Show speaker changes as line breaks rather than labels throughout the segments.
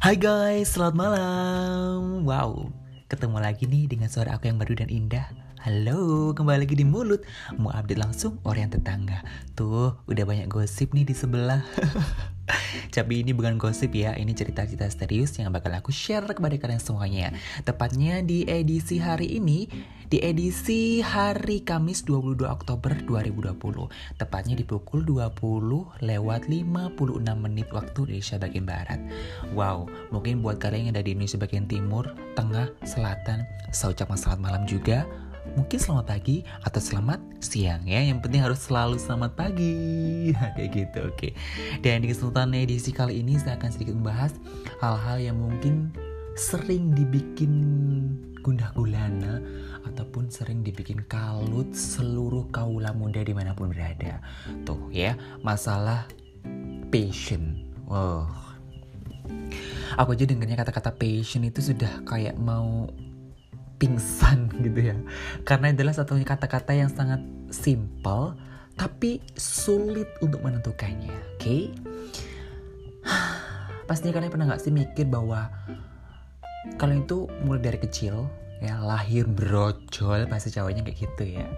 Hai guys, selamat malam. Wow, ketemu lagi nih dengan suara aku yang baru dan indah. Halo, kembali lagi di mulut. Mau update langsung orang tetangga. Tuh, udah banyak gosip nih di sebelah. Tapi ini bukan gosip ya, ini cerita-cerita serius yang bakal aku share kepada kalian semuanya. Tepatnya di edisi hari ini, di edisi hari Kamis 22 Oktober 2020. Tepatnya di pukul 20 lewat 56 menit waktu Indonesia bagian Barat. Wow, mungkin buat kalian yang ada di Indonesia bagian Timur, Tengah, Selatan, saya ucapkan selamat malam juga mungkin selamat pagi atau selamat siang ya. Yang penting harus selalu selamat pagi. Kayak gitu, oke. Okay. Dan di kesempatan edisi kali ini saya akan sedikit membahas hal-hal yang mungkin sering dibikin gundah gulana ataupun sering dibikin kalut seluruh kaula muda di mana pun berada. Tuh ya, masalah passion. Wow. Aku aja dengernya kata-kata passion itu sudah kayak mau pingsan gitu ya. Karena adalah satu kata-kata yang sangat simple tapi sulit untuk menentukannya oke? Okay? pastinya kalian pernah nggak sih mikir bahwa kalian itu mulai dari kecil ya lahir brojol pasti cowoknya kayak gitu ya.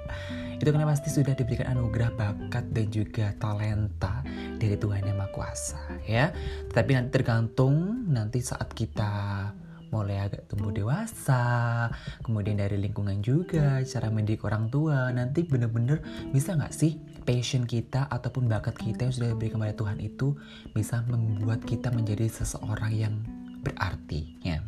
Itu karena pasti sudah diberikan anugerah bakat dan juga talenta dari Tuhan yang Maha Kuasa ya. Tapi nanti tergantung nanti saat kita mulai agak tumbuh dewasa, kemudian dari lingkungan juga, cara mendidik orang tua, nanti bener-bener bisa nggak sih passion kita ataupun bakat kita yang sudah diberikan kepada Tuhan itu bisa membuat kita menjadi seseorang yang berarti ya.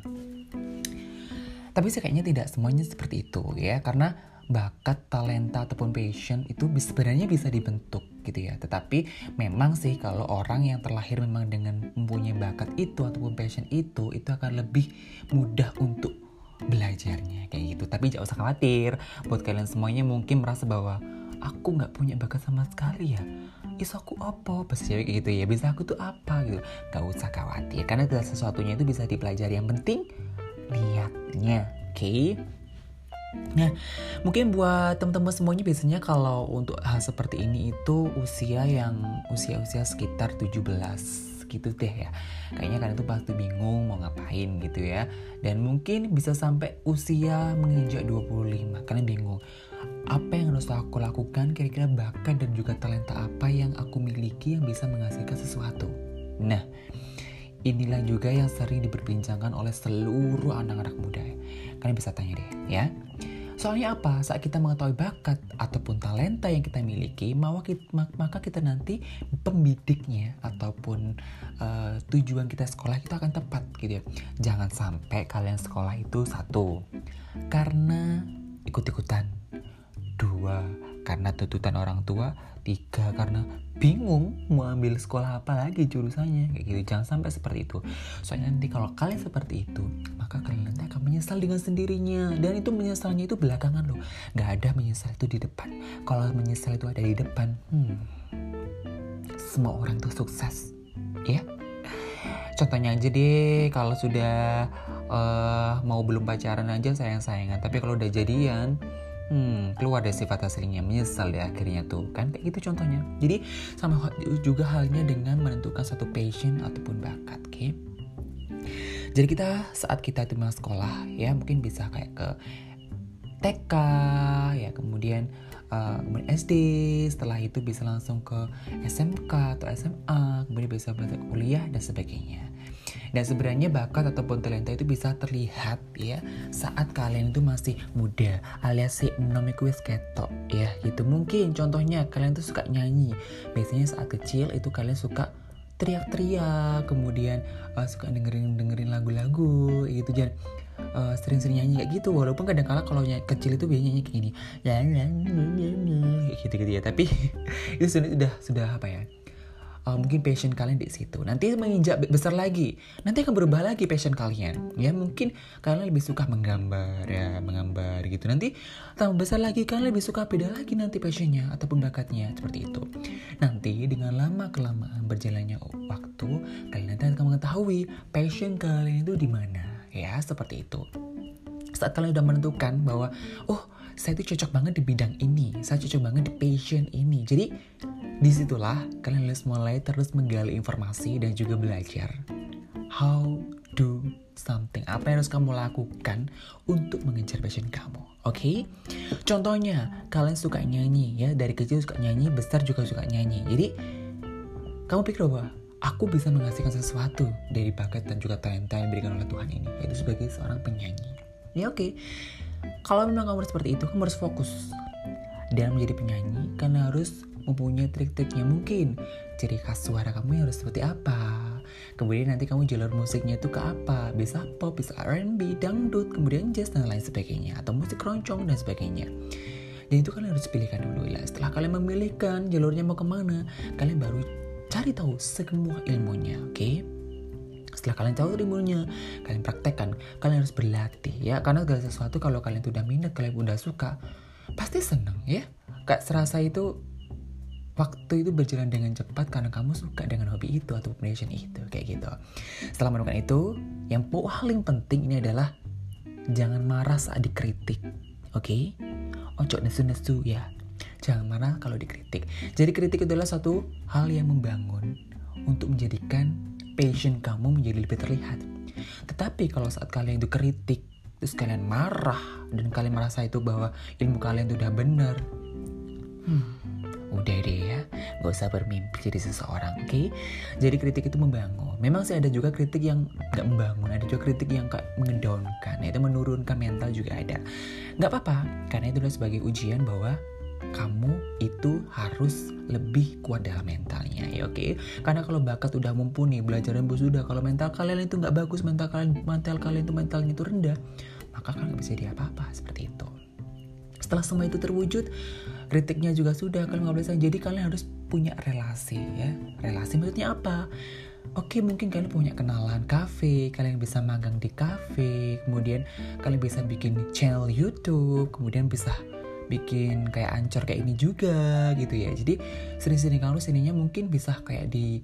Tapi sih kayaknya tidak semuanya seperti itu ya, karena bakat, talenta ataupun passion itu sebenarnya bisa dibentuk gitu ya. Tetapi memang sih kalau orang yang terlahir memang dengan mempunyai bakat itu ataupun passion itu itu akan lebih mudah untuk belajarnya kayak gitu. Tapi jangan usah khawatir buat kalian semuanya mungkin merasa bahwa aku nggak punya bakat sama sekali ya. Is aku apa? Pasti kayak gitu ya. Bisa aku tuh apa gitu. Gak usah khawatir karena sesuatunya itu bisa dipelajari. Yang penting lihatnya. Oke. Okay? Nah, mungkin buat teman-teman semuanya biasanya kalau untuk hal seperti ini itu usia yang usia-usia sekitar 17 gitu deh ya. Kayaknya kalian tuh pasti bingung mau ngapain gitu ya. Dan mungkin bisa sampai usia menginjak 25. Kalian bingung. Apa yang harus aku lakukan? Kira-kira bakat dan juga talenta apa yang aku miliki yang bisa menghasilkan sesuatu? Nah, inilah juga yang sering diperbincangkan oleh seluruh anak-anak muda. Kalian bisa tanya deh ya. Soalnya apa? Saat kita mengetahui bakat ataupun talenta yang kita miliki, maka kita nanti pembidiknya ataupun uh, tujuan kita sekolah itu akan tepat gitu ya. Jangan sampai kalian sekolah itu satu karena ikut-ikutan, dua karena tuntutan orang tua, tiga karena bingung mau ambil sekolah apa lagi jurusannya kayak gitu jangan sampai seperti itu soalnya nanti kalau kalian seperti itu maka kalian akan menyesal dengan sendirinya. Dan itu menyesalnya itu belakangan loh. Nggak ada menyesal itu di depan. Kalau menyesal itu ada di depan hmm, semua orang tuh sukses. Ya? Contohnya aja deh kalau sudah uh, mau belum pacaran aja sayang sayangan tapi kalau udah jadian hmm, keluar dari sifat aslinya. Menyesal deh akhirnya tuh. Kan kayak gitu contohnya. Jadi sama juga halnya dengan menentukan satu passion ataupun bakat oke? okay? Jadi kita saat kita itu sekolah ya mungkin bisa kayak ke TK ya kemudian uh, kemudian SD setelah itu bisa langsung ke SMK atau SMA kemudian bisa belajar kuliah dan sebagainya dan sebenarnya bakat ataupun talenta itu bisa terlihat ya saat kalian itu masih muda alias si enom ketok ya gitu. Mungkin contohnya kalian tuh suka nyanyi. Biasanya saat kecil itu kalian suka teriak-teriak, kemudian uh, suka dengerin dengerin lagu-lagu gitu dan uh, sering-sering nyanyi kayak gitu walaupun kadang kala kalau kecil itu biasanya kayak gini. Ya gitu gitu ya. Tapi itu sudah sudah apa ya uh, mungkin passion kalian di situ. Nanti menginjak besar lagi, nanti akan berubah lagi passion kalian. Ya mungkin kalian lebih suka menggambar ya, menggambar gitu. Nanti tambah besar lagi kalian lebih suka beda lagi nanti passionnya ataupun bakatnya seperti itu. Nanti dengan lama kelamaan berjalannya waktu, kalian nanti akan mengetahui passion kalian itu di mana. Ya seperti itu. Saat kalian udah menentukan bahwa oh saya itu cocok banget di bidang ini, saya cocok banget di passion ini. Jadi di situlah kalian harus mulai terus menggali informasi dan juga belajar. How do something? Apa yang harus kamu lakukan untuk mengejar passion kamu? Oke? Okay? contohnya kalian suka nyanyi ya. Dari kecil suka nyanyi besar juga suka nyanyi. Jadi kamu pikir bahwa aku bisa menghasilkan sesuatu dari bakat dan juga talenta yang diberikan oleh Tuhan ini yaitu sebagai seorang penyanyi. Ya oke. Okay. kalau memang kamu seperti itu kamu harus fokus. Dalam menjadi penyanyi karena harus mempunyai trik-triknya mungkin. Ciri khas suara kamu harus seperti apa? Kemudian nanti kamu jalur musiknya itu ke apa? Bisa pop bisa R&B dangdut kemudian jazz dan lain sebagainya. Atau musik keroncong dan sebagainya. Dan itu kalian harus pilihkan dulu ya setelah kalian memilihkan jalurnya mau ke mana kalian baru cari tahu semua ilmunya oke? Okay? setelah kalian tahu ilmunya kalian praktekkan. Kalian harus berlatih ya. Karena segala sesuatu kalau kalian sudah minat kalian udah suka pasti seneng ya. Gak serasa itu waktu itu berjalan dengan cepat karena kamu suka dengan hobi itu atau passion itu kayak gitu. Setelah menemukan itu, yang paling penting ini adalah jangan marah saat dikritik, oke? Okay? Ojo nesu-nesu ya. Jangan marah kalau dikritik. Jadi kritik itu adalah satu hal yang membangun untuk menjadikan passion kamu menjadi lebih terlihat. Tetapi kalau saat kalian itu kritik, terus kalian marah dan kalian merasa itu bahwa ilmu kalian itu udah benar, hmm, udah deh gak usah bermimpi jadi seseorang oke okay? jadi kritik itu membangun memang sih ada juga kritik yang gak membangun ada juga kritik yang kayak mengedownkan itu menurunkan mental juga ada nggak apa-apa karena itu adalah sebagai ujian bahwa kamu itu harus lebih kuat dalam mentalnya ya oke okay? karena kalau bakat udah mumpuni belajar dan sudah kalau mental kalian itu nggak bagus mental kalian mental kalian itu mentalnya itu rendah maka kalian nggak bisa jadi apa-apa seperti itu setelah semua itu terwujud kritiknya juga sudah kalian nggak boleh jadi kalian harus punya relasi ya relasi maksudnya apa Oke mungkin kalian punya kenalan cafe, kalian bisa magang di cafe, kemudian kalian bisa bikin channel YouTube, kemudian bisa bikin kayak ancor kayak ini juga gitu ya. Jadi sering-sering kalau sininya mungkin bisa kayak di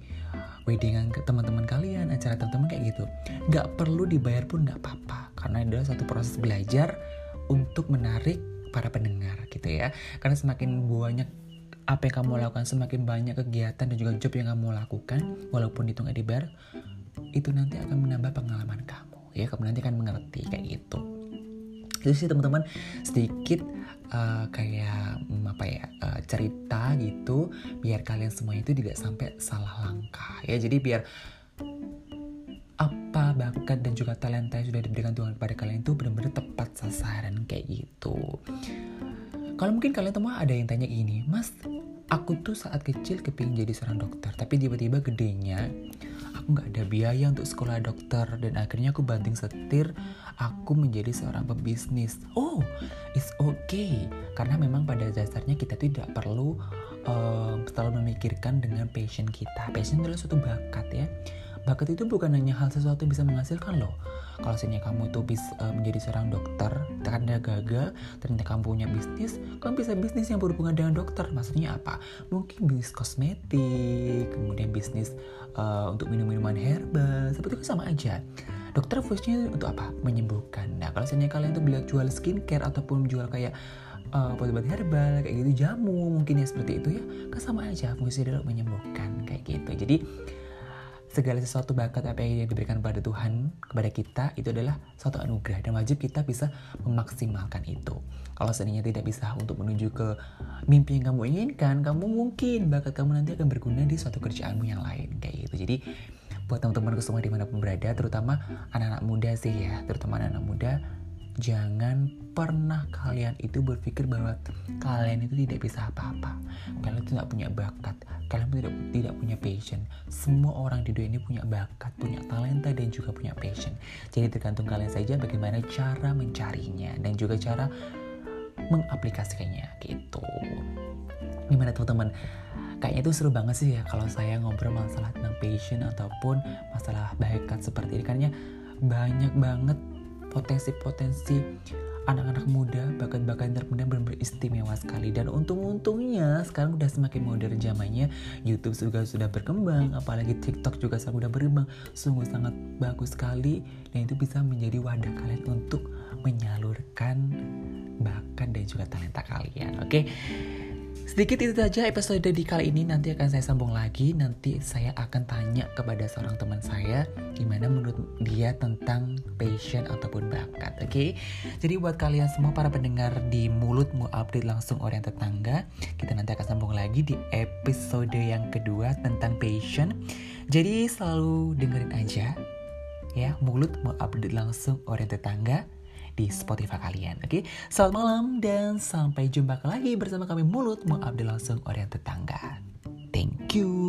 weddingan ke teman-teman kalian, acara teman-teman kayak gitu. Gak perlu dibayar pun gak apa-apa, karena adalah satu proses belajar untuk menarik para pendengar gitu ya. Karena semakin banyak apa yang kamu lakukan, semakin banyak kegiatan dan juga job yang kamu lakukan, walaupun itu nggak dibayar, itu nanti akan menambah pengalaman kamu. Ya, kamu nanti akan mengerti kayak gitu. Itu sih teman-teman sedikit uh, kayak um, apa ya uh, cerita gitu, biar kalian semua itu tidak sampai salah langkah ya. Jadi biar bakat dan juga talenta yang sudah diberikan Tuhan kepada kalian itu benar-benar tepat sasaran kayak gitu. Kalau mungkin kalian semua ada yang tanya gini, Mas, aku tuh saat kecil kepingin jadi seorang dokter, tapi tiba-tiba gedenya aku nggak ada biaya untuk sekolah dokter dan akhirnya aku banting setir, aku menjadi seorang pebisnis. Oh, it's okay, karena memang pada dasarnya kita tidak perlu um, selalu memikirkan dengan passion kita. Passion adalah suatu bakat ya bakat itu bukan hanya hal sesuatu yang bisa menghasilkan loh. Kalau misalnya kamu tuh bisa uh, menjadi seorang dokter ternyata gagal ternyata kamu punya bisnis kamu bisa bisnis yang berhubungan dengan dokter. Maksudnya apa? Mungkin bisnis kosmetik kemudian bisnis uh, untuk minum-minuman herbal seperti itu sama aja. Dokter fungsinya untuk apa? Menyembuhkan. Nah kalau misalnya kalian tuh beli jual skincare ataupun jual kayak uh, obat-obat herbal kayak gitu jamu mungkin ya seperti itu ya kan sama aja fungsinya adalah menyembuhkan kayak gitu. Jadi segala sesuatu bakat apa yang diberikan kepada Tuhan kepada kita itu adalah suatu anugerah dan wajib kita bisa memaksimalkan itu. Kalau seandainya tidak bisa untuk menuju ke mimpi yang kamu inginkan, kamu mungkin bakat kamu nanti akan berguna di suatu kerjaanmu yang lain kayak gitu. Jadi buat teman-temanku semua di mana pun berada, terutama anak-anak muda sih ya, terutama anak-anak muda, jangan pernah kalian itu berpikir bahwa kalian itu tidak bisa apa-apa kalian itu tidak punya bakat kalian tidak tidak punya passion. Semua orang di dunia ini punya bakat punya talenta dan juga punya passion. Jadi tergantung kalian saja bagaimana cara mencarinya dan juga cara mengaplikasikannya gitu. Gimana teman-teman kayaknya itu seru banget sih ya kalau saya ngobrol masalah tentang passion ataupun masalah bakat seperti ini. Karena banyak banget potensi-potensi anak-anak muda, bakat-bakat terpendam benar-benar istimewa sekali. Dan untung-untungnya sekarang udah semakin modern zamannya. YouTube juga sudah berkembang apalagi TikTok juga sudah berkembang. Sungguh sangat bagus sekali dan itu bisa menjadi wadah kalian untuk menyalurkan bakat dan juga talenta kalian oke? okay? Sedikit itu saja episode di kali ini. Nanti akan saya sambung lagi. Nanti saya akan tanya kepada seorang teman saya gimana menurut dia tentang passion ataupun bakat oke? Okay? jadi buat kalian semua para pendengar di mulut mau update langsung orang tetangga kita nanti akan sambung lagi di episode yang kedua tentang passion. Jadi selalu dengerin aja ya. Mulut mau update langsung orang tetangga di Spotify kalian. Oke, selamat malam dan sampai jumpa lagi bersama kami Mulut mengupdate langsung orang tetangga. Thank you.